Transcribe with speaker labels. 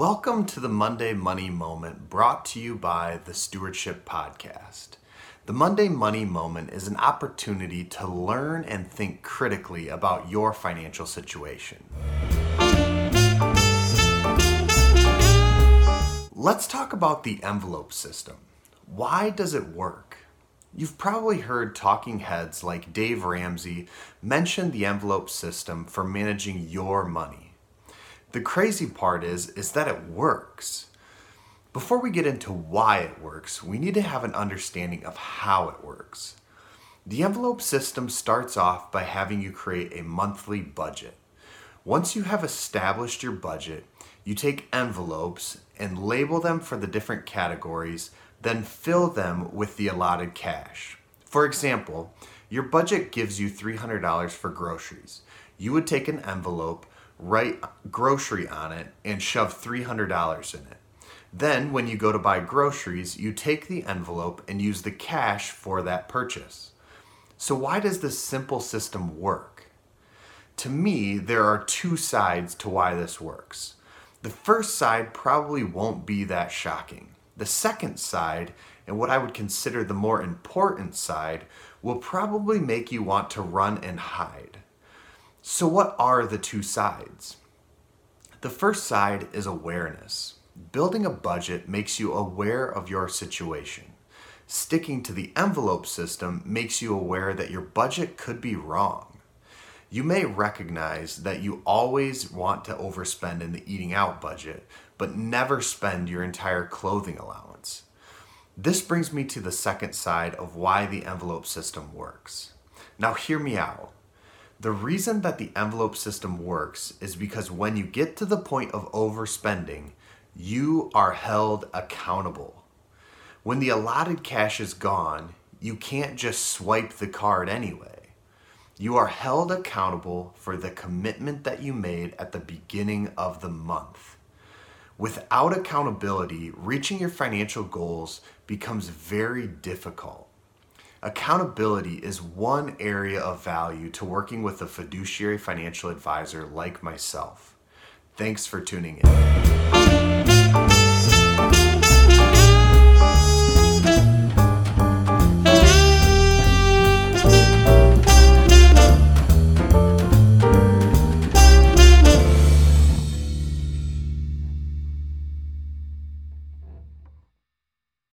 Speaker 1: Welcome to the Monday Money Moment brought to you by the Stewardship Podcast. The Monday Money Moment is an opportunity to learn and think critically about your financial situation. Let's talk about the envelope system. Why does it work? You've probably heard talking heads like Dave Ramsey mention the envelope system for managing your money. The crazy part is is that it works. Before we get into why it works, we need to have an understanding of how it works. The envelope system starts off by having you create a monthly budget. Once you have established your budget, you take envelopes and label them for the different categories, then fill them with the allotted cash. For example, your budget gives you $300 for groceries. You would take an envelope, write grocery on it, and shove $300 in it. Then, when you go to buy groceries, you take the envelope and use the cash for that purchase. So, why does this simple system work? To me, there are two sides to why this works. The first side probably won't be that shocking. The second side, and what I would consider the more important side, will probably make you want to run and hide. So, what are the two sides? The first side is awareness. Building a budget makes you aware of your situation. Sticking to the envelope system makes you aware that your budget could be wrong. You may recognize that you always want to overspend in the eating out budget, but never spend your entire clothing allowance. This brings me to the second side of why the envelope system works. Now, hear me out. The reason that the envelope system works is because when you get to the point of overspending, you are held accountable. When the allotted cash is gone, you can't just swipe the card anyway. You are held accountable for the commitment that you made at the beginning of the month. Without accountability, reaching your financial goals becomes very difficult. Accountability is one area of value to working with a fiduciary financial advisor like myself. Thanks for tuning in.